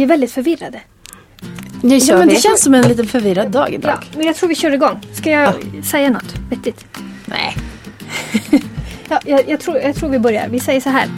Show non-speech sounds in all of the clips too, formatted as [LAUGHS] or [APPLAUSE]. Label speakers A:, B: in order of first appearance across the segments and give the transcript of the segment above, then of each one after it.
A: Vi är väldigt förvirrade.
B: Nu kör
C: Ja, men
B: vi.
C: det känns som en liten förvirrad dag idag.
A: Ja, men jag tror vi kör igång. Ska jag säga något vettigt?
B: Nej. [LAUGHS]
A: Ja, jag, jag, tror, jag tror vi börjar. Vi säger så här.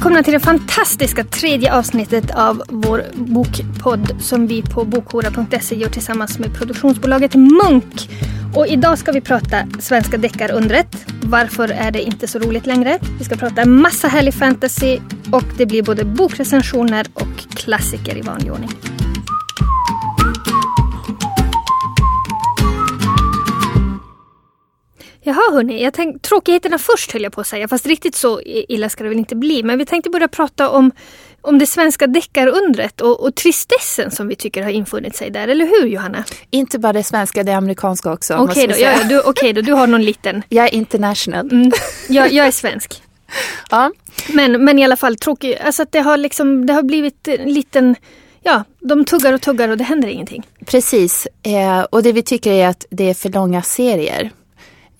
A: Välkomna till det fantastiska tredje avsnittet av vår bokpodd som vi på bokhora.se gör tillsammans med produktionsbolaget Munk. Och idag ska vi prata svenska deckarundret. Varför är det inte så roligt längre? Vi ska prata massa härlig fantasy och det blir både bokrecensioner och klassiker i vanlig ordning. Jaha hörni, jag tänkte, tråkigheterna först höll jag på att säga, fast riktigt så illa ska det väl inte bli. Men vi tänkte börja prata om, om det svenska deckarundret och, och tristessen som vi tycker har infunnit sig där, eller hur Johanna?
B: Inte bara det svenska, det amerikanska också.
A: Okej
B: måste
A: då, ja, du, okej då, du har någon liten. [LAUGHS]
B: Jag är international.
A: Mm, jag, jag är svensk. [LAUGHS]
B: Ja.
A: Men, men i alla fall tråkigt, alltså att det har, liksom, det har blivit en liten, ja, de tuggar och tuggar och det händer ingenting.
B: Precis. Eh, och det vi tycker är att det är för långa serier.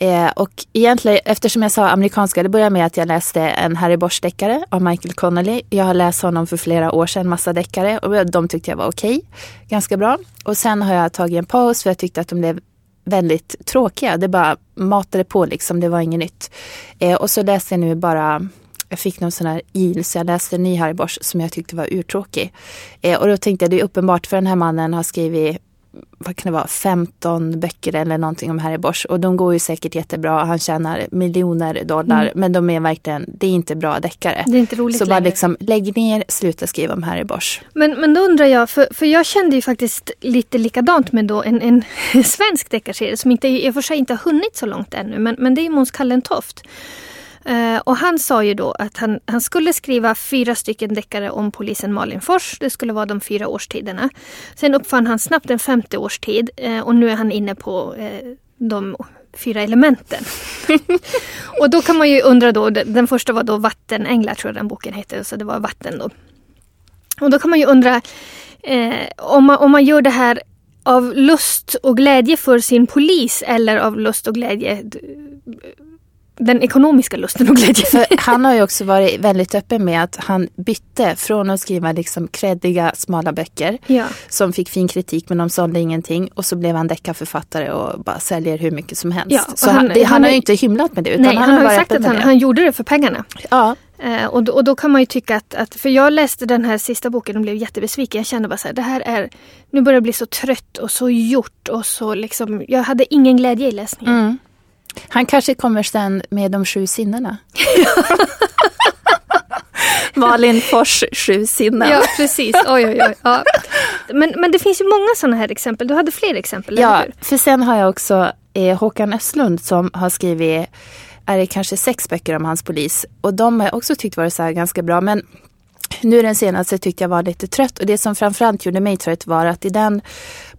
B: Eh, och egentligen, eftersom jag sa amerikanska, det började med att jag läste en Harry Bosch-deckare av Michael Connolly. Jag har läst honom för flera år sedan, massa deckare och de tyckte jag var okej. ganska bra. Och sen har jag tagit en paus för jag tyckte att de blev väldigt tråkiga. Det bara matade på liksom, det var inget nytt. Eh, och så läste jag nu bara jag fick någon sån här il så jag läste en ny Harry Bosch som jag tyckte var urtråkig. Eh, och då tänkte jag det är uppenbart för den här mannen har skrivit vad kan det vara, 15 böcker eller någonting om Harry Bosch. Och de går ju säkert jättebra. Han tjänar miljoner dollar.
A: Mm.
B: Men de är verkligen, det är inte bra deckare.
A: Det är inte roligt
B: Så bara
A: längre.
B: liksom, lägg ner, sluta skriva om Harry Bosch.
A: Men, men då undrar jag, för, för jag kände ju faktiskt lite likadant med då en, en [LAUGHS] svensk deckarserie som inte, och för sig inte har hunnit så långt ännu. Men, men det är Måns Kallentoft. Eh, och han sa ju då att han, han skulle skriva fyra stycken deckare om polisen Malin Fors. Det skulle vara de fyra årstiderna. Sen uppfann han snabbt en femte årstid eh, och nu är han inne på eh, de fyra elementen. [LAUGHS] och då kan man ju undra då, den första var då Vattenänglar tror jag den boken heter, så det var vatten då. Och då kan man ju undra eh, om, man, om man gör det här av lust och glädje för sin polis eller av lust och glädje den ekonomiska lusten och glädjen.
B: För han har ju också varit väldigt öppen med att han bytte från att skriva liksom kreddiga, smala böcker
A: Ja.
B: som fick fin kritik men de sålde ingenting och så blev han deckarförfattare och bara säljer hur mycket som helst.
A: Ja,
B: så han,
A: han-
B: han, har ju inte hymlat med det utan
A: Nej, han, har ju sagt att han, han gjorde det för pengarna.
B: Ja,
A: Eh, och, då, och då kan man ju tycka att, att, för jag läste den här sista boken och blev jättebesviken. Jag kände bara så här, det här är, nu börjar jag bli så trött och så gjort och så liksom, jag hade ingen glädje i läsningen.
B: Mm. Han kanske kommer sen med de sju sinnena. [LAUGHS] Malin Fors sju sinnen.
A: Ja, precis. Oj, oj, oj. Ja. Men, men det finns ju många sådana här exempel. Du hade fler exempel, eller
B: Ja,
A: hur?
B: för sen har jag också eh, Håkan Östlund som har skrivit, är det kanske sex böcker om hans polis. Och de har jag också tyckt varit så ganska bra. Men nu den senaste tyckte jag var lite trött. Och det som framförallt gjorde mig trött var att i den,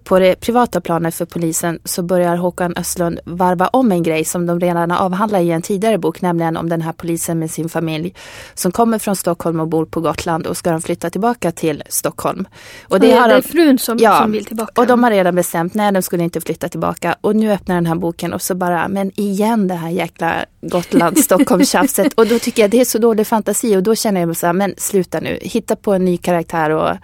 B: på det privata planet för polisen så börjar Håkan Östlund varva om en grej som de redan avhandlat i en tidigare bok. Nämligen om den här polisen med sin familj som kommer från Stockholm och bor på Gotland och ska de flytta tillbaka till Stockholm. Och
A: Det,
B: har
A: det är frun som,
B: Ja,
A: som vill tillbaka.
B: och de har redan bestämt, nej de skulle inte flytta tillbaka. Och nu öppnar den här boken och så bara, men igen det här jäkla Gotland, [LAUGHS] Stockholm-tjafset. och då tycker jag det är så dålig fantasi och då känner jag så här, men sluta nu, hitta på en ny karaktär och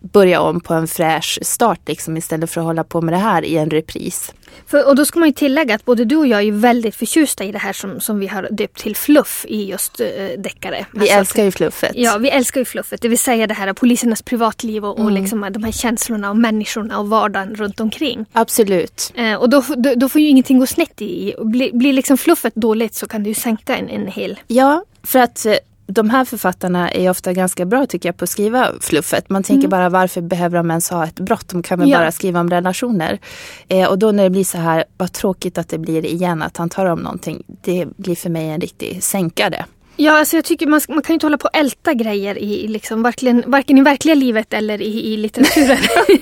B: börja om på en fräsch start liksom istället för att hålla på med det här i en repris.
A: För, och då ska man ju tillägga att både du och jag är väldigt förtjusta i det här som, som vi har döpt till fluff i just uh, deckare.
B: Vi
A: Alltså
B: älskar ju fluffet.
A: Ja, vi älskar ju fluffet. Det vill säga det här polisernas privatliv och,
B: Mm.
A: och liksom de här känslorna och människorna och vardagen runt omkring.
B: Absolut.
A: Eh, och då, då, då får ju ingenting gå snett i. Blir, blir liksom fluffet dåligt så kan det ju sänka en, en hel...
B: Ja, för att eh, de här författarna är ofta ganska bra tycker jag på att skriva fluffet. Man tänker bara varför behöver de ens ha ett brott? De kan väl
A: Ja.
B: bara skriva om relationer. Eh, och då när det blir så här, vad tråkigt att det blir igen att han tar om någonting. Det blir för mig en riktig sänkare.
A: Ja, alltså jag tycker man, man kan ju inte hålla på och älta grejer i, i liksom, varken, varken i verkliga livet eller i, i litteraturen. [LAUGHS]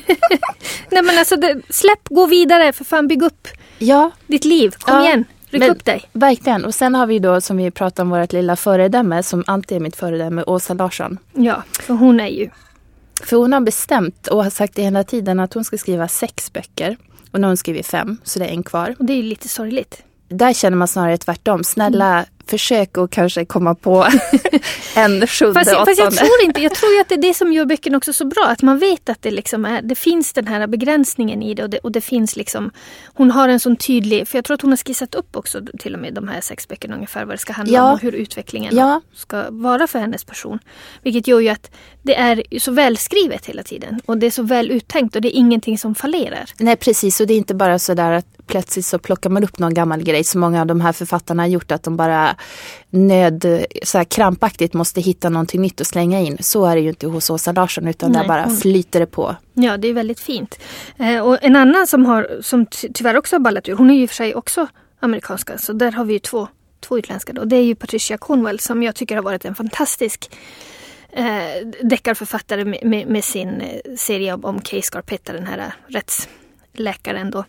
A: Nej men alltså, det, släpp, gå vidare, för fan bygg upp
B: Ja,
A: ditt liv. Kom
B: Ja,
A: igen, ryck
B: men-
A: upp dig.
B: verkligen. Och sen har vi då som vi pratade om vårt lilla föredöme som alltid är mitt föredöme, Åsa Larsson.
A: Ja, för hon är ju...
B: För hon har bestämt och har sagt hela tiden att hon ska skriva sex böcker. Och nu har hon skrivit fem, så det är en kvar.
A: Och det är ju lite sorgligt.
B: Där känner man snarare tvärtom. Snälla, mm. försök att kanske komma på [LAUGHS] en sjunde,
A: fast, åttonde. Fast jag tror inte, jag tror att det är det som gör böckerna också så bra. Att man vet att det liksom är, det finns den här begränsningen i det och det, och det finns liksom, hon har en sån tydlig, för jag tror att hon har skissat upp också till och med de här sex böckerna ungefär vad det ska handla ja. om och hur utvecklingen ja. ska vara för hennes person. Vilket gör ju att det är så välskrivet hela tiden och det är så väl uttänkt och det är ingenting som fallerar.
B: Nej precis och det är inte bara sådär att plötsligt så plockar man upp någon gammal grej som många av de här författarna har gjort att de bara nöd, så här, krampaktigt måste hitta någonting nytt att slänga in. Så är det ju inte hos Åsa Larsson utan Nej, där bara flyter det på.
A: Ja det är väldigt fint. Eh, och en annan som, har, som tyvärr också har ballat ur, hon är ju för sig också amerikanska så där har vi ju två, två utländska då. Det är ju Patricia Cornwell som jag tycker har varit en fantastisk eh, deckarförfattare med, med, med, sin eh, serie om, om Kay Scarpetta, den här rättsläkaren då.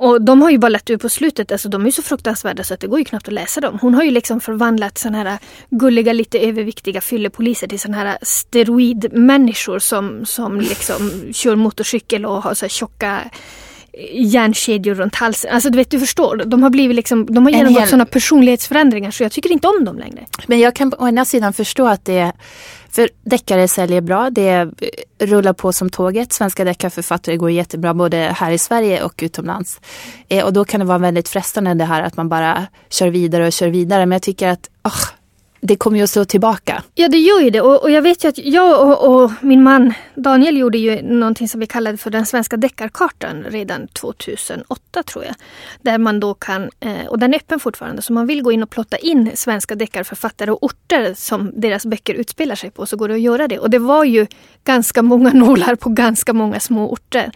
A: Och de har ju bara lett ur på slutet, alltså de är så fruktansvärda så att det går ju knappt att läsa dem. Hon har ju liksom förvandlat sådana här gulliga, lite överviktiga fyllepoliser till sådana här steroidmänniskor som, som liksom [LAUGHS] kör motorcykel och har så här tjocka järnkedjor runt halsen. Alltså du vet, du förstår. De har blivit liksom, de har genomgått hel... sådana personlighetsförändringar så jag tycker inte om dem längre.
B: Men jag kan å ena sidan förstå att det är för deckare säljer bra, det rullar på som tåget. Svenska deckarförfattare går jättebra både här i Sverige och utomlands. Eh, och då kan det vara väldigt frestande det här att man bara kör vidare och kör vidare. Men jag tycker att oh, det kommer ju att slå tillbaka.
A: Ja det gör ju det och, och jag vet ju att jag och, och, min man Daniel gjorde ju någonting som vi kallade för den svenska deckarkartan redan 2008 tror jag. Där man då kan, eh, och den är öppen fortfarande, så man vill gå in och plotta in svenska deckarförfattare och orter som deras böcker utspelar sig på så går det att göra det. Och det var ju ganska många nålar på ganska många små orter.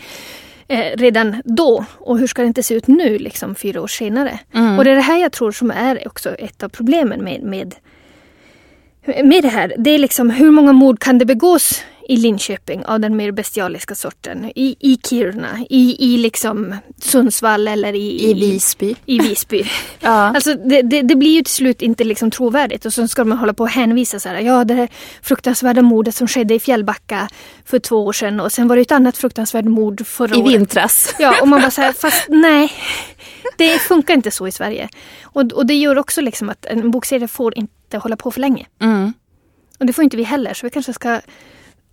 A: Eh, redan då. Och hur ska det inte se ut nu, liksom fyra år senare? Mm. Och det är det här jag tror som är också ett av problemen med, med med det här, det är liksom hur många mord kan det begås i Linköping av den mer bestialiska sorten? I, i Kiruna, i, i liksom Sundsvall eller i,
B: I Visby.
A: I Visby. [LAUGHS] ja. Alltså det, det, det, blir ju till slut inte liksom trovärdigt och så ska man hålla på och hänvisa så här, ja det här fruktansvärda mordet som skedde i Fjällbacka för två år sedan och sen var det ett annat fruktansvärt mord förra
B: I
A: året.
B: I vintras.
A: Ja, och man bara säger [LAUGHS] fast nej. Det funkar inte så i Sverige. Och, och det gör också liksom att en bokserie får inte inte hålla på för länge. Mm. Och det får inte vi heller så vi kanske ska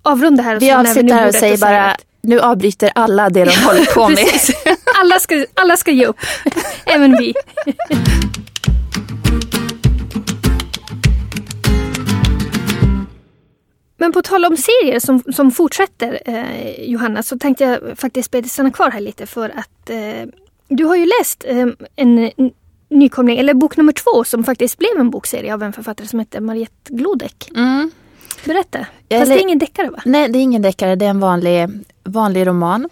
A: avrunda här.
B: vi avslutar här och säger bara nu avbryter alla det de håller på med.
A: alla, ska, alla ska ge upp, [LAUGHS] även vi. Men på tal om serier som, som fortsätter eh, Johanna så tänkte jag faktiskt be dig stanna kvar här lite för att eh, du har ju läst eh, en nykomling, eller bok nummer två som faktiskt blev en bokserie av en författare som heter Mariette Glodek. Mm. Berätta. Fast eller, det är ingen deckare va?
B: Nej, det är ingen deckare. Det är en vanlig, vanlig roman.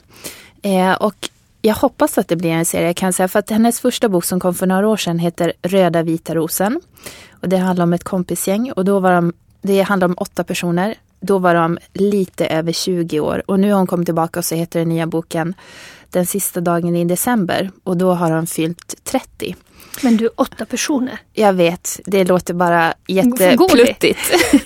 B: Eh, och jag hoppas att det blir en serie kan jag säga. För att hennes första bok som kom för några år sedan heter Röda vita rosen. Och det handlar om ett kompisgäng och då var de, det handlar om åtta personer. Då var de lite över 20 år och nu har hon kommit tillbaka och så heter den nya boken Den sista dagen i december och då har de fyllt 30.
A: Men du, åtta personer.
B: Jag vet, det låter bara jättepluttigt.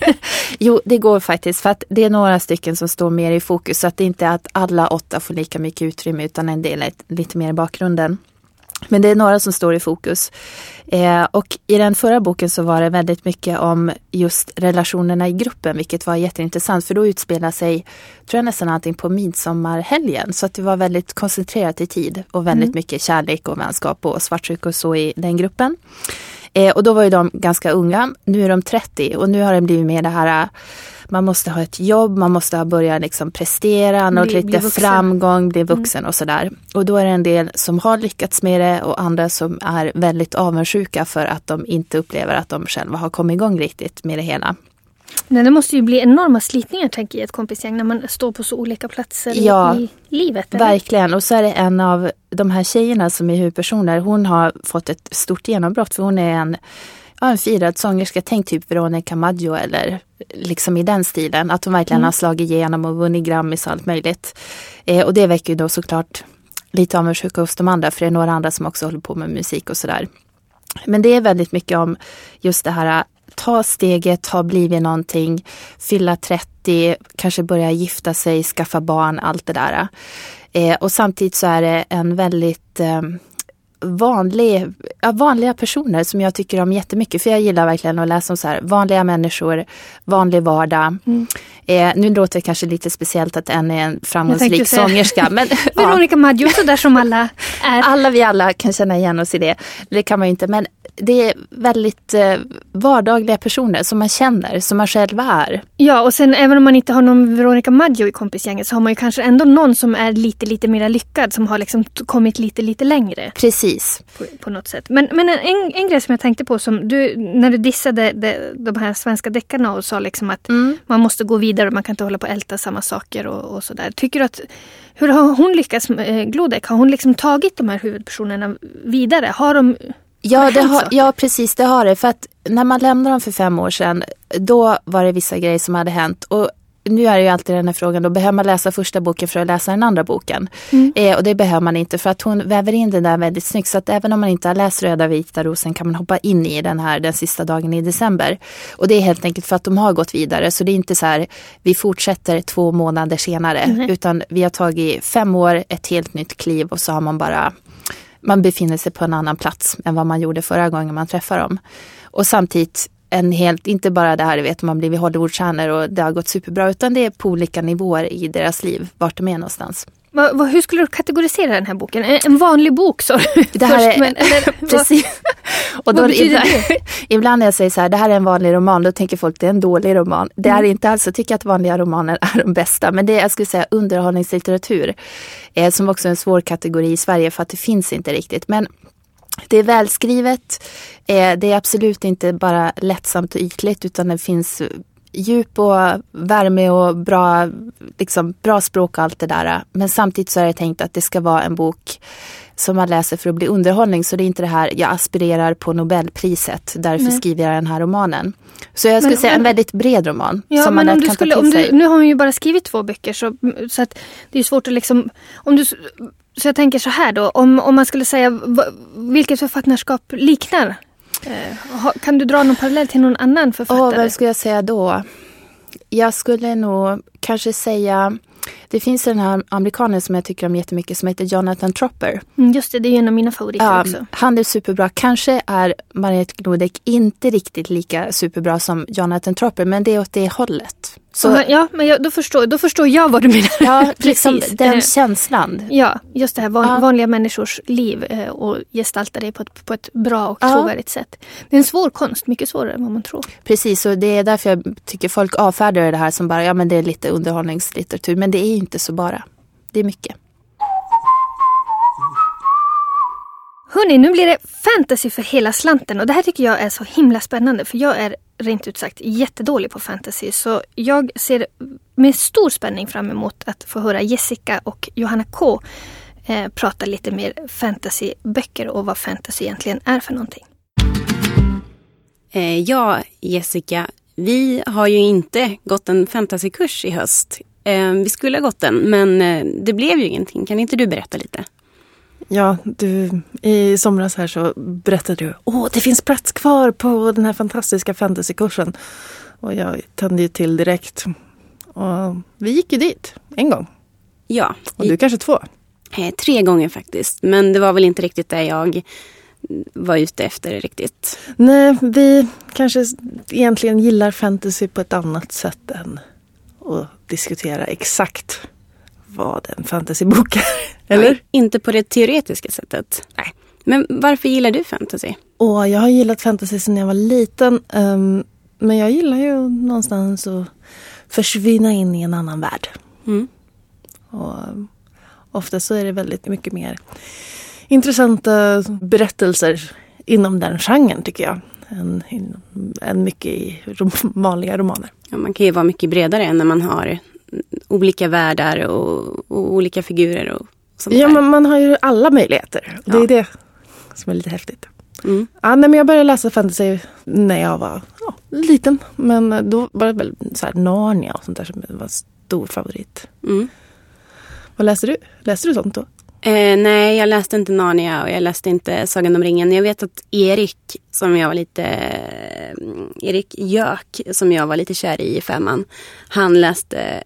B: [LAUGHS] jo, det går faktiskt för att det är några stycken som står mer i fokus. Så att det inte är att alla åtta får lika mycket utrymme utan en del är lite mer i bakgrunden. Men det är några som står i fokus. Eh, och i den förra boken så var det väldigt mycket om just relationerna i gruppen, vilket var jätteintressant. För då utspelar sig, tror jag nästan allting på midsommarhelgen. Så att det var väldigt koncentrerat i tid och väldigt mm. mycket kärlek och vänskap och svartsjuka och så i den gruppen. Eh, och då var ju de ganska unga. Nu är de 30 och nu har det blivit mer det här man måste ha ett jobb, man måste ha börjat liksom prestera, nå lite bli framgång, bli mm. vuxen mm. och sådär. Och då är det en del som har lyckats med det och andra som är väldigt avundsjuka för att de inte upplever att de själva har kommit igång riktigt med det hela.
A: Men det måste ju bli enorma slitningar tänker jag, i ett kompisgäng när man står på så olika platser ja, i livet.
B: Eller? Verkligen, och så är det en av de här tjejerna som är huvudpersoner, hon har fått ett stort genombrott för hon är en ja, en firad sångerska, tänk typ Veronica Maggio eller liksom i den stilen. Att hon verkligen mm. har slagit igenom och vunnit Grammis och allt möjligt. Eh, och det väcker ju då såklart lite avundsjuka hos de andra för det är några andra som också håller på med musik och sådär. Men det är väldigt mycket om just det här ta steget, ha blivit någonting, fylla 30, kanske börja gifta sig, skaffa barn, allt det där. Eh, och samtidigt så är det en väldigt eh, vanlig, ja, vanliga personer som jag tycker om jättemycket. För jag gillar verkligen att läsa om så här, vanliga människor, vanlig vardag. Mm. Eh, nu låter det kanske lite speciellt att en är en framgångsrik sångerska. Men, [LAUGHS]
A: Veronica Maggio, sådär som alla är.
B: Alla vi alla kan känna igen oss i det. Det kan man ju inte. Men det är väldigt eh, vardagliga personer som man känner, som man själv är.
A: Ja, och sen även om man inte har någon Veronica Maggio i kompisgänget så har man ju kanske ändå någon som är lite, lite mer lyckad, som har liksom kommit lite, lite längre.
B: Precis.
A: På, på något sätt. Men, men en, en grej som jag tänkte på, som du, när du dissade de, de här svenska deckarna och sa liksom att mm. man måste gå vidare och man kan inte hålla på och älta samma saker och, och sådär. Tycker du att, hur har hon lyckats med eh, Glodek? Har hon liksom tagit de här huvudpersonerna vidare? Har de
B: Ja, det har, ja, precis det har det. För att när man lämnade dem för fem år sedan, då var det vissa grejer som hade hänt. Och nu är det ju alltid den här frågan, då behöver man läsa första boken för att läsa den andra boken. Mm. Eh, och det behöver man inte för att hon väver in det där väldigt snyggt. Så att även om man inte har läst Röda vita rosen kan man hoppa in i den här den sista dagen i december. Och det är helt enkelt för att de har gått vidare. Så det är inte så här, vi fortsätter två månader senare. Mm. Utan vi har tagit fem år, ett helt nytt kliv och så har man bara man befinner sig på en annan plats än vad man gjorde förra gången man träffade dem. Och samtidigt en helt, inte bara det här vet man blivit Hollywoodstjärnor och det har gått superbra utan det är på olika nivåer i deras liv, vart de är någonstans.
A: Va, va, hur skulle du kategorisera den här boken? En, en vanlig bok sa du
B: det här först, är, men, eller, [LAUGHS] precis. [LAUGHS] och då, ibland, [LAUGHS] ibland när jag säger så här, det här är en vanlig roman, då tänker folk det är en dålig roman. Det är mm. inte alls, jag tycker att vanliga romaner är de bästa. Men det är, jag skulle säga underhållningslitteratur. Eh, som också är en svår kategori i Sverige för att det finns inte riktigt. Men det är välskrivet. Eh, det är absolut inte bara lättsamt och ytligt utan det finns djup och värme och bra, liksom, bra språk och allt det där. Men samtidigt så är det tänkt att det ska vara en bok som man läser för att bli underhållning. Så det är inte det här, jag aspirerar på Nobelpriset, därför Nej. skriver jag den här romanen. Så jag skulle men, säga en väldigt bred roman.
A: Ja, som man men om du skulle, om du, nu har hon ju bara skrivit två böcker så, så att det är svårt att liksom, om du, så jag tänker så här då, om, om man skulle säga vilket författarskap liknar Eh, kan du dra någon parallell till någon annan författare?
B: Oh, vad skulle jag säga då? Jag skulle nog kanske säga det finns den här amerikanen som jag tycker om jättemycket som heter Jonathan Tropper.
A: Mm, just det, det är en av mina favoriter ja, också.
B: Han är superbra. Kanske är Mariette Glodek inte riktigt lika superbra som Jonathan Tropper men det är åt det hållet.
A: Så, ja, men jag, då, förstår, då förstår jag vad du menar.
B: Ja, [LAUGHS] liksom den eh, känslan.
A: Ja, just det här van, ja. vanliga människors liv eh, och gestalta det på ett, på ett bra och ja. trovärdigt sätt. Det är en svår konst, mycket svårare än vad man tror.
B: Precis, och det är därför jag tycker folk avfärdar det här som bara, ja men det är lite underhållningslitteratur. Men det är inte så bara. Det är mycket.
A: Hörni, nu blir det fantasy för hela slanten och det här tycker jag är så himla spännande för jag är rent ut sagt jättedålig på fantasy. Så jag ser med stor spänning fram emot att få höra Jessica och Johanna K eh, prata lite mer fantasyböcker och vad fantasy egentligen är för någonting.
D: Eh, ja, Jessica, vi har ju inte gått en fantasykurs i höst. Eh, vi skulle ha gått den, men eh, det blev ju ingenting. Kan inte du berätta lite?
C: Ja, du, i somras här så berättade du åh det finns plats kvar på den här fantastiska fantasykursen. Och jag tände ju till direkt. Och vi gick ju dit en gång.
D: Ja.
C: Och du kanske två?
D: Eh, tre gånger faktiskt. Men det var väl inte riktigt det jag var ute efter riktigt.
C: Nej, vi kanske egentligen gillar fantasy på ett annat sätt än att diskutera exakt vad en fantasybok är. [LAUGHS] Eller? Nej,
D: inte på det teoretiska sättet. Nej. Men varför gillar du fantasy?
C: Åh, jag har gillat fantasy sedan jag var liten. Um, men jag gillar ju någonstans att försvinna in i en annan värld. Mm. Och um, ofta så är det väldigt mycket mer intressanta berättelser inom den genren tycker jag. Än, än mycket i rom vanliga romaner.
D: Ja, man kan ju vara mycket bredare när man har olika världar och, och olika figurer. Och sånt
C: ja, men man har ju alla möjligheter. Ja. Det är det som är lite häftigt. Mm. Ja, nej, men jag började läsa fantasy när jag var ja, liten. Men då var det väl så här Narnia och sånt där som var stor favorit. Mm. Vad läste du? Läste du sånt då?
D: Eh, nej, jag läste inte Narnia och jag läste inte Sagan om ringen. Jag vet att Erik, som jag var lite eh, Erik Jök, som jag var lite kär i i femman, han läste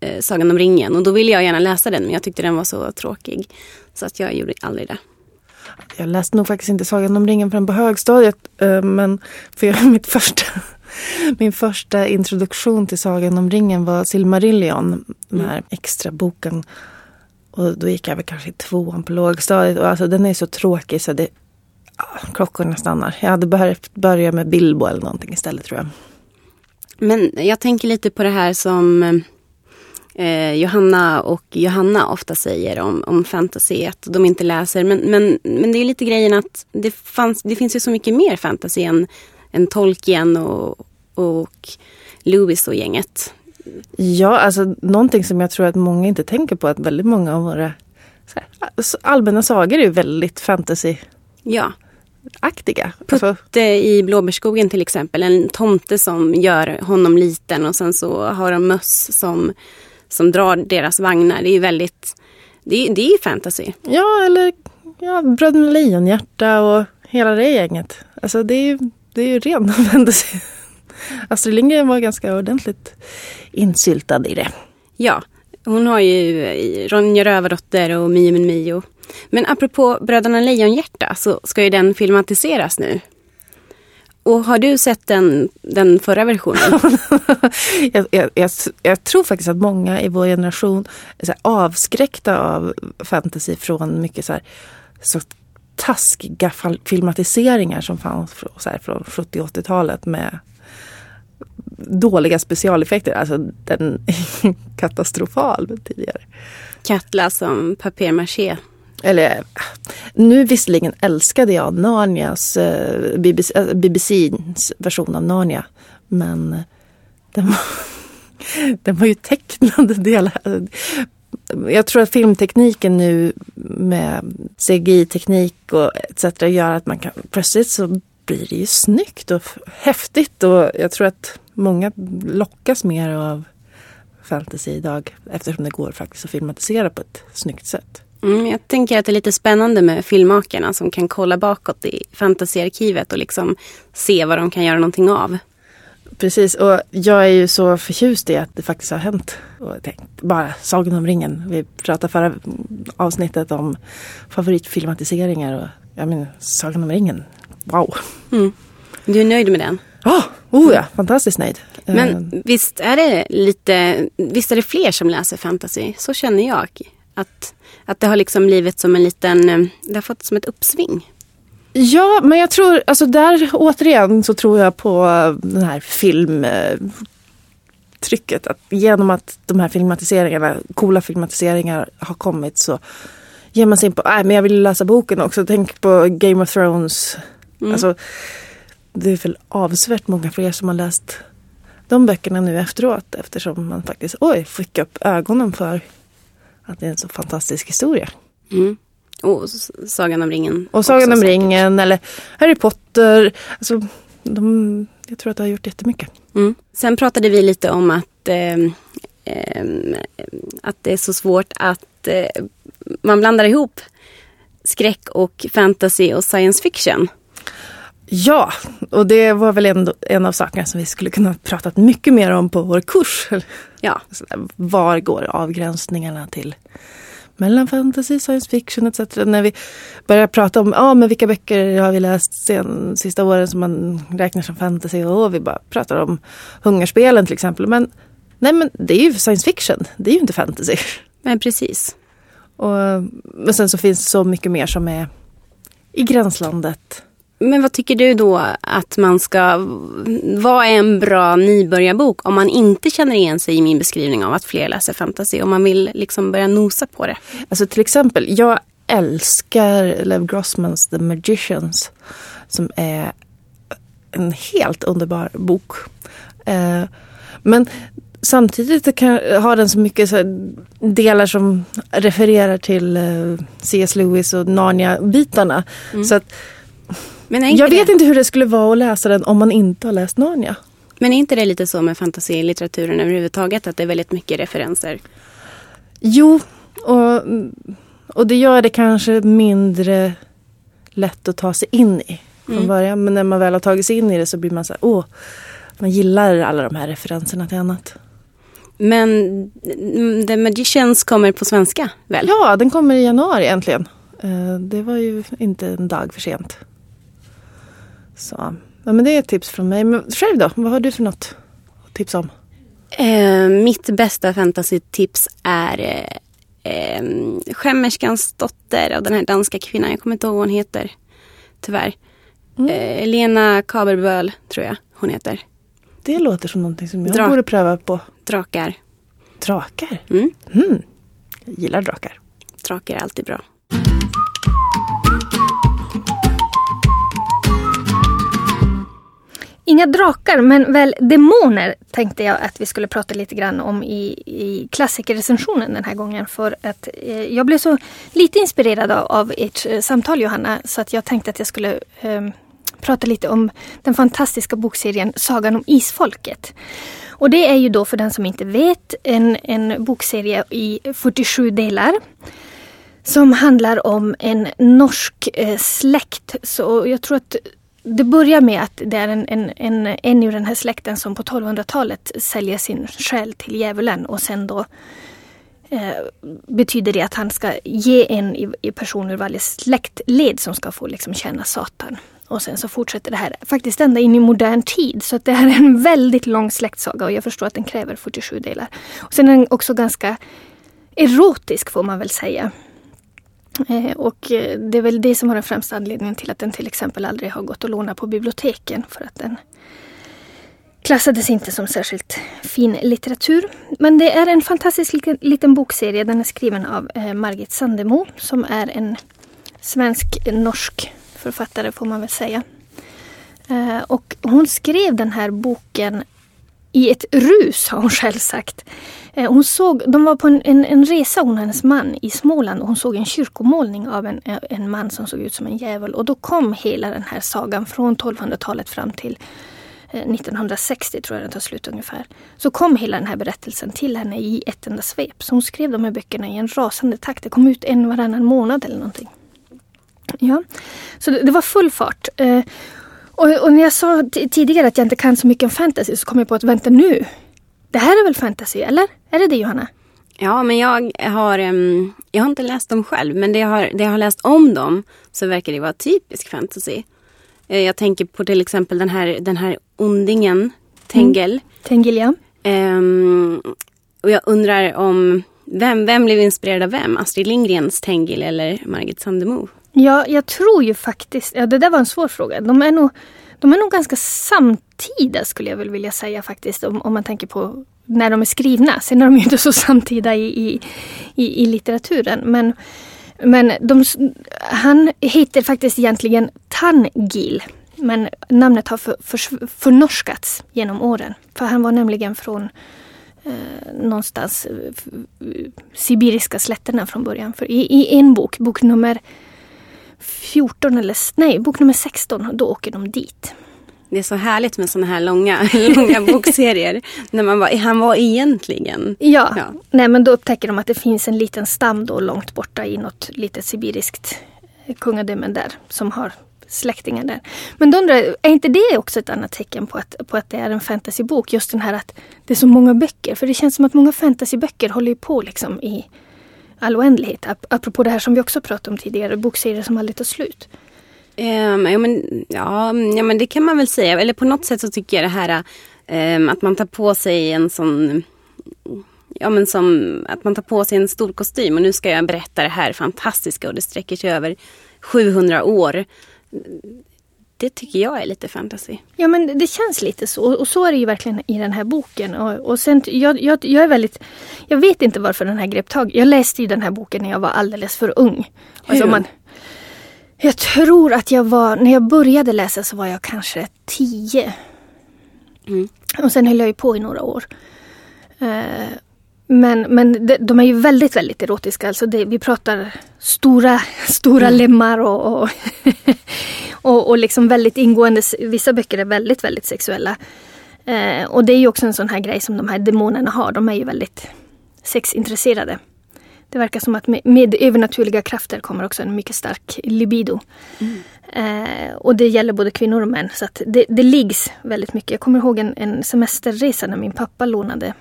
D: eh, Sagan om ringen och då ville jag gärna läsa den men jag tyckte den var så tråkig. Så att jag gjorde aldrig det.
C: Jag läste nog faktiskt inte Sagan om ringen förrän på högstadiet. Eh, men för jag, [LAUGHS] mitt första, min första introduktion till Sagan om ringen var Silmarillion. Den här extra boken. Och då gick jag väl kanske i tvåan på lågstadiet. Och alltså den är så tråkig så det, klockorna stannar. Jag hade behövt börja med Bilbo eller någonting istället tror jag.
D: Men jag tänker lite på det här som eh, Johanna och Johanna ofta säger om, om fantasy, att de inte läser. Men, men, men det är lite grejen att det, fanns, det finns ju så mycket mer fantasy än, än Tolkien och, och Lewis och gänget.
C: Ja, alltså någonting som jag tror att många inte tänker på att väldigt många av våra här, allmänna sagor är väldigt fantasy.
D: Ja.
C: Aktiga.
D: Putte alltså. i Blåbärsskogen till exempel. En tomte som gör honom liten och sen så har de möss som som drar deras vagnar. Det är väldigt, det är, det är fantasy.
C: Ja, eller ja, Bröderna Lejonhjärta och hela det gänget. Alltså det är ju, det är ju ren [LAUGHS] fantasy. Astrid Lindgren var ganska ordentligt insyltad i det.
D: Ja, hon har ju Ronja Rövardotter och Mio min Mio. Men apropå Bröderna Lejonhjärta så ska ju den filmatiseras nu. Och har du sett den, den förra versionen? [LAUGHS]
C: jag, jag, jag, jag, tror faktiskt att många i vår generation är avskräckta av fantasy från mycket så, här, så taskiga filmatiseringar som fanns så här, från 70 80-talet med dåliga specialeffekter. Alltså den är [LAUGHS] katastrofal tidigare.
D: Katla som papier-maché
C: eller nu visserligen älskade jag Narnias, eh, BBC, eh, BBCs version av Narnia. Men den var, [LAUGHS] den var ju tecknad delar. Jag tror att filmtekniken nu med CGI-teknik och etc. gör att man kan plötsligt så blir det ju snyggt och häftigt och jag tror att många lockas mer av fantasy idag eftersom det går faktiskt att filmatisera på ett snyggt sätt.
D: Mm, jag tänker att det är lite spännande med filmmakarna som kan kolla bakåt i fantasiarkivet och liksom se vad de kan göra någonting av.
C: Precis, och jag är ju så förtjust i att det faktiskt har hänt. Och jag tänkte, bara Sagan om ringen. Vi pratade förra avsnittet om favoritfilmatiseringar och jag menar Sagan om ringen. Wow! Mm.
D: Du är nöjd med den?
C: Oh, oh ja, fantastiskt nöjd.
D: Men uh, visst är det lite, visst är det fler som läser fantasy? Så känner jag. Att att det har liksom blivit som en liten, eh, det har fått som ett uppsving.
C: Ja, men jag tror, alltså där återigen så tror jag på den här filmtrycket. Att genom att de här filmatiseringarna, coola filmatiseringar har kommit så ger man sig in på, nej men jag vill läsa boken också. Tänk på Game of Thrones. Mm. Alltså, det är väl avsevärt många fler som har läst de böckerna nu efteråt eftersom man faktiskt, oj, fick upp ögonen för att det är en så fantastisk historia.
D: Mm. Och Sagan om ringen.
C: Och Sagan om ringen eller Harry Potter. Alltså, de, jag tror att det har gjort jättemycket.
D: Mm. Sen pratade vi lite om att, eh, eh, att det är så svårt att eh, man blandar ihop skräck och fantasy och science fiction.
C: Ja, och det var väl en, en av sakerna som vi skulle kunna pratat mycket mer om på vår kurs. [LAUGHS]
D: Ja.
C: Var går avgränsningarna till mellan fantasy, science fiction etc. När vi börjar prata om ah, men vilka böcker har vi läst sen, sista åren som man räknar som fantasy och vi bara pratar om Hungerspelen till exempel. Men nej men det är ju science fiction, det är ju inte fantasy. [LAUGHS]
D: Nej precis.
C: Och, men sen så finns det så mycket mer som är i gränslandet.
D: Men vad tycker du då att man ska... Vad är en bra nybörjarbok om man inte känner igen sig i min beskrivning av att fler läser fantasy? Om man vill liksom börja nosa på det.
C: Alltså till exempel, jag älskar Lev Grossmans The Magicians. Som är en helt underbar bok. Eh, men samtidigt kan, har den så mycket så delar som refererar till eh, C.S. Lewis och Narnia-bitarna. Mm. Så att jag vet det... inte hur det skulle vara att läsa den om man inte har läst Narnia.
D: Men är inte det lite så med fantasilitteraturen överhuvudtaget? Att det är väldigt mycket referenser?
C: Jo, och, och det gör det kanske mindre lätt att ta sig in i. från mm. början. Men när man väl har tagit sig in i det så blir man så här, åh, man gillar alla de här referenserna till annat.
D: Men The Magicians kommer på svenska väl?
C: Ja, den kommer i januari äntligen. Eh, det var ju inte en dag för sent. Så, ja, men det är ett tips från mig. Men själv då? Vad har du för något att tipsa om?
D: Eh, mitt bästa fantasy-tips är eh, Skämmerskans dotter av den här danska kvinnan. Jag kommer inte ihåg vad hon heter. Tyvärr. Mm. Eh, Lena Kaberböl tror jag hon heter.
C: Det låter som någonting som jag Dra borde pröva på.
D: Drakar.
C: Drakar? Mm. Mm. Jag gillar drakar.
D: Drakar är alltid bra.
A: Inga drakar, men väl demoner tänkte jag att vi skulle prata lite grann om i, i klassikerrecensionen den här gången. För att eh, jag blev så lite inspirerad av, av ert eh, samtal Johanna, så att jag tänkte att jag skulle eh, prata lite om den fantastiska bokserien Sagan om Isfolket. Och det är ju då för den som inte vet en, en bokserie i 47 delar som handlar om en norsk eh, släkt. Så jag tror att det börjar med att det är en, en, en, en ur den här släkten som på 1200-talet säljer sin själ till djävulen och sen då eh, betyder det att han ska ge en i, i person ur varje släktled som ska få liksom känna Satan. Och sen så fortsätter det här faktiskt ända in i modern tid. Så att det här är en väldigt lång släktsaga och jag förstår att den kräver 47 delar. Och sen är den också ganska erotisk får man väl säga. Eh, och eh, det är väl det som har den främsta anledningen till att den till exempel aldrig har gått att låna på biblioteken. För att den klassades inte som särskilt fin litteratur. Men det är en fantastisk liten bokserie. Den är skriven av eh, Margit Sandemo som är en svensk-norsk författare får man väl säga. Och hon skrev den här boken i ett rus har hon själv sagt. Eh, hon såg, de var på en, en, en, resa hon och hennes man i Småland och hon såg en kyrkomålning av en, eh, en man som såg ut som en djävul. Och då kom hela den här sagan från 1200-talet fram till eh, 1960 tror jag den tar slut ungefär. Så kom hela den här berättelsen till henne i ett enda svep. Så hon skrev de här böckerna i en rasande takt. Det kom ut en varannan månad eller någonting. Ja, så det, det var full fart. Eh, och, och, när jag sa tidigare att jag inte kan så mycket om fantasy så kom jag på att vänta nu. Det här är väl fantasy, eller? Är det det Johanna?
D: Ja, men jag har, um, jag har inte läst dem själv, men det jag, har, det jag har läst om dem så verkar det vara typisk fantasy. Uh, jag tänker på till exempel den här, den här ondingen, Tengel. Mm.
A: Tengel, ja.
D: Um, och jag undrar om, vem, vem blev inspirerad av vem? Astrid Lindgrens Tengil eller Margit Sandemo?
A: Ja, jag tror ju faktiskt, ja det där var en svår fråga. De är nog, de är nog ganska samtida skulle jag väl vilja säga faktiskt. Om, om man tänker på när de är skrivna. Sen är de ju inte så samtida i, i, i, i litteraturen. Men, men de, han heter faktiskt egentligen Tangil. Men namnet har för, för, förnorskats genom åren. För han var nämligen från eh, någonstans eh, sibiriska slätterna från början. För i, i en bok, bok nummer 14 eller nej, bok nummer 16, då åker de dit.
D: Det är så härligt med sådana här långa, [LAUGHS] långa bokserier. När man bara, han var egentligen...
A: Ja, ja, nej men då upptäcker de att det finns en liten stam då långt borta i något litet sibiriskt kungadöme där som har släktingar där. Men då undrar jag, är inte det också ett annat tecken på att, på att det är en fantasybok? Just den här att det är så många böcker. För det känns som att många fantasyböcker håller på liksom i all oändlighet. Apropå det här som vi också pratade om tidigare, bokserier som aldrig tar slut.
D: Um, ja, men, ja, ja men det kan man väl säga. Eller på något sätt så tycker jag det här um, att man tar på sig en sån Ja men som att man tar på sig en stor kostym och nu ska jag berätta det här fantastiska och det sträcker sig över 700 år. Det tycker jag är lite fantasy.
A: Ja men det känns lite så och så är det ju verkligen i den här boken. Och, och sen, jag, jag, jag är väldigt, jag vet inte varför den här grep tag. Jag läste ju den här boken när jag var alldeles för ung. Alltså man, jag tror att jag var, när jag började läsa så var jag kanske tio. Mm. Och sen höll jag ju på i några år. Uh, men, men de, är ju väldigt, väldigt erotiska. Alltså det, vi pratar stora, stora mm. lemmar och, och, [LAUGHS] och, och, liksom väldigt ingående. Vissa böcker är väldigt, väldigt sexuella. Uh, och det är ju också en sån här grej som de här demonerna har. De är ju väldigt sexintresserade. Det verkar som att med, med övernaturliga krafter kommer också en mycket stark libido. Mm. Eh, och det gäller både kvinnor och män. Så att det, det liggs väldigt mycket. Jag kommer ihåg en, en semesterresa när min pappa lånade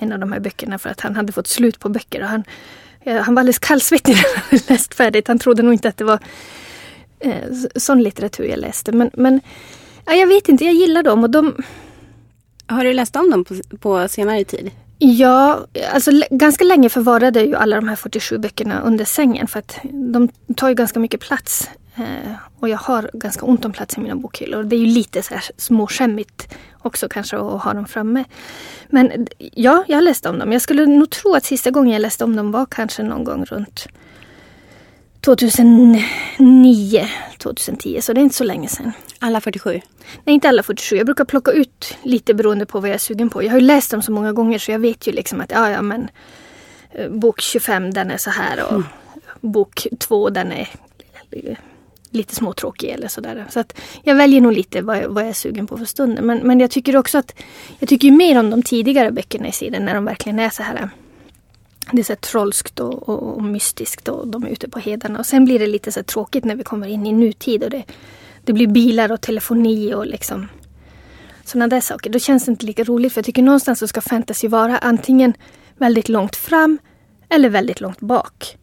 A: en av de här böckerna för att han hade fått slut på böcker. Och han, han var alldeles kallsvettig när han hade läst färdigt. Han trodde nog inte att det var eh, sån litteratur jag läste. Men, men ja, jag vet inte, jag gillar dem. Och de...
D: Har du läst om dem på, på senare tid?
A: Ja, alltså ganska länge förvarade ju alla de här 47 böckerna under sängen för att de tar ju ganska mycket plats. Eh, och jag har ganska ont om plats i mina bokhyllor. Det är ju lite så här småskämmigt också kanske att ha dem framme. Men ja, jag läste om dem. Jag skulle nog tro att sista gången jag läste om dem var kanske någon gång runt 2009, 2010, så det är inte så länge sedan.
D: Alla 47?
A: Nej, inte alla 47. Jag brukar plocka ut lite beroende på vad jag är sugen på. Jag har ju läst dem så många gånger så jag vet ju liksom att ja, ja men eh, bok 25 den är så här och mm. bok 2 den är lite småtråkig eller sådär. Så att jag väljer nog lite vad jag, vad jag är sugen på för stunden. Men, men jag tycker också att jag tycker mer om de tidigare böckerna i serien när de verkligen är så här det är så trollskt och, och, och, mystiskt och de är ute på hedarna. Och sen blir det lite så tråkigt när vi kommer in i nutid och det, det blir bilar och telefoni och liksom sådana där saker. Då känns det inte lika roligt för jag tycker någonstans så ska fantasy vara antingen väldigt långt fram eller väldigt långt bak.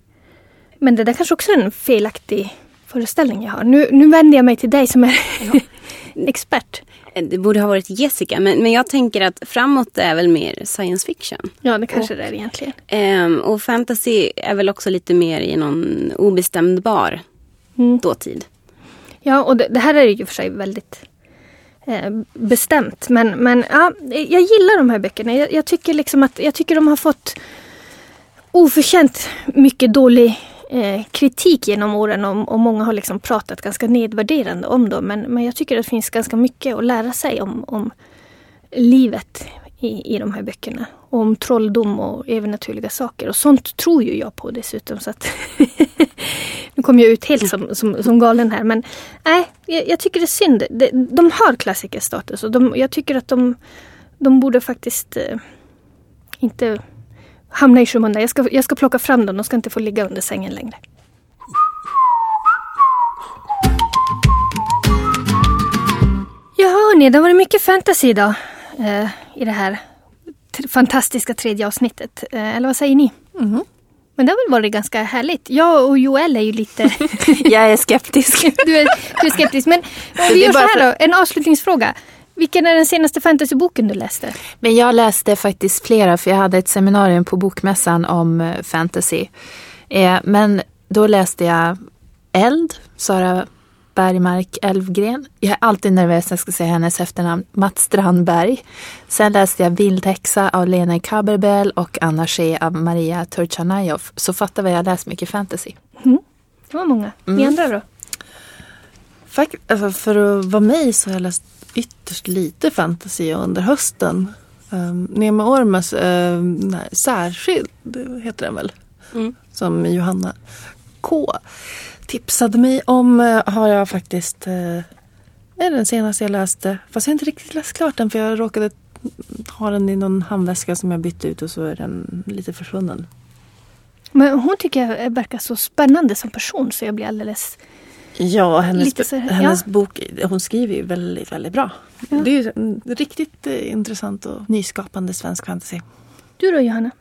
A: Men det där kanske också är en felaktig föreställning jag har. Nu, nu vänder jag mig till dig som är ja. [LAUGHS] expert.
D: Det borde ha varit Jessica, men, men jag tänker att framåt är väl mer science fiction.
A: Ja, det kanske och, det är egentligen.
D: Um, och fantasy är väl också lite mer i någon obestämdbar mm. dåtid.
A: Ja, och det, det, här är ju för sig väldigt eh, bestämt. Men, men ja, jag gillar de här böckerna. Jag, jag, tycker liksom att jag tycker de har fått oförtjänt mycket dålig eh, kritik genom åren och, och, många har liksom pratat ganska nedvärderande om dem. Men, men jag tycker det finns ganska mycket att lära sig om, om livet i, i de här böckerna. Och om trolldom och övernaturliga saker. Och sånt tror ju jag på dessutom. Så att [LAUGHS] nu kom jag ut helt som, som, som galen här. Men nej, jag, jag, tycker det är synd. De, de har klassikerstatus och de, jag tycker att de, de borde faktiskt eh, inte hamna i skymundan. Jag ska, jag ska plocka fram dem, de ska inte få ligga under sängen längre. Ja hörni, det har varit mycket fantasy idag eh, i det här fantastiska tredje avsnittet. Eh, eller vad säger ni? Mm. Men det har väl varit ganska härligt. Jag och Joel är ju lite... [LAUGHS]
B: jag är skeptisk. [LAUGHS]
A: du, är, du är skeptisk. Men om vi gör så här då, en avslutningsfråga. Vilken är den senaste fantasyboken du läste?
B: Men jag läste faktiskt flera för jag hade ett seminarium på Bokmässan om eh, fantasy. Eh, men då läste jag Eld, Sara Bergmark Elfgren. Jag är alltid nervös när jag ska säga hennes efternamn. Mats Strandberg. Sen läste jag Vildhäxa av Lena Kaberbel och Anna Shea av Maria Turchanajov. Så fatta vad jag läst mycket fantasy.
A: Mm. Det var många. Ni mm. andra då?
C: Fakt, alltså för att vara mig så har jag läst ytterst lite fantasy under hösten. Um, Nemo Ormas uh, nej, Särskild heter den väl? Mm. Som Johanna K tipsade mig om uh, har jag faktiskt uh, är den senaste jag läste. Fast jag har inte riktigt läst klart den för jag råkade ha den i någon handväska som jag bytte ut och så är den lite försvunnen.
A: Men hon tycker jag verkar så spännande som person så jag blir alldeles
C: Ja, hennes, så, hennes ja. bok, hon skriver ju väldigt, väldigt bra. Ja. Det är ju riktigt eh, intressant och nyskapande svensk fantasy.
A: Du då Johanna?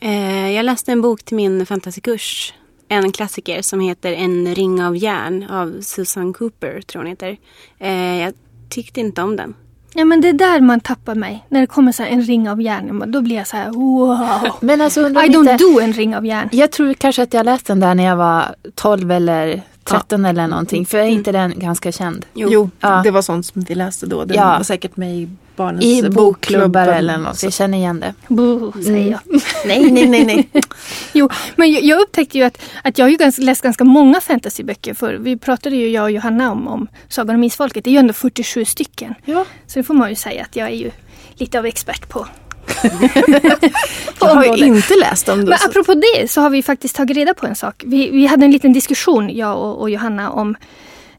D: Eh, jag läste en bok till min fantasykurs. En klassiker som heter En ring av järn av Susan Cooper, tror hon heter. Eh, jag tyckte inte om den.
A: Ja men det är där man tappar mig. När det kommer så en ring av järn. Då blir jag så här wow.
B: Men alltså, I
A: don't do en ring av järn.
B: Jag tror kanske att jag läste den där när jag var 12 eller 13 ja. eller någonting. För är inte mm. den ganska känd?
C: Jo, jo ja. det var sånt som vi läste då. Den ja. var säkert med i barnens I
B: bokklubbar eller något. Så jag känner igen det.
A: Boo, säger jag. Mm. [LAUGHS]
C: nej, nej, nej, nej.
A: jo, men jag, jag, upptäckte ju att, att jag har ju ganska, läst ganska många fantasyböcker. För vi pratade ju, jag och Johanna, om, om Sagan om Isfolket. Det är ju ändå 47 stycken. Ja. Så det får man ju säga att jag är ju lite av expert på. [LAUGHS]
C: jag har ju inte läst om det.
A: Men apropå det så har vi faktiskt tagit reda på en sak. Vi, vi hade en liten diskussion, jag och, och Johanna, om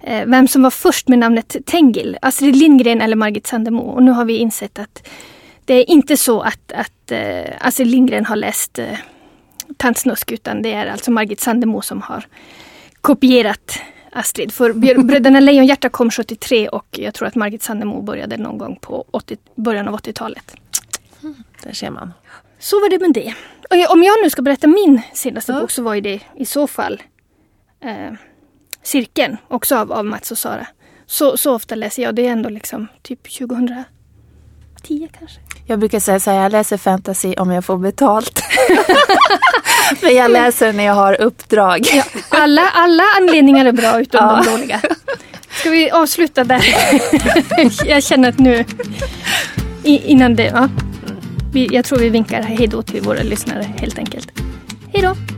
A: eh, vem som var först med namnet Tengil. Astrid Lindgren eller Margit Sandemo. Och nu har vi insett att det är inte så att, att eh, Astrid Lindgren har läst eh, Tant Snusk utan det är alltså Margit Sandemo som har kopierat Astrid. För [LAUGHS] Bröderna Lejonhjärta kom 73 och jag tror att Margit Sandemo började någon gång på 80, början av 80-talet. [LAUGHS]
C: Där ser man.
A: Så var det med det. Om jag nu ska berätta min senaste ja. bok så var ju det i så fall eh, Cirkeln, också av, av Mats och Sara. Så, så ofta läser jag, det är ändå liksom typ 2010 kanske.
B: Jag brukar säga så här, jag läser fantasy om jag får betalt. [LAUGHS] Men jag läser när jag har uppdrag. Ja,
A: alla, alla anledningar är bra utom ja. de dåliga. Ska vi avsluta där? [LAUGHS] jag känner att nu, innan det, ja jag tror vi vinkar hejdå till våra lyssnare helt enkelt. Hejdå!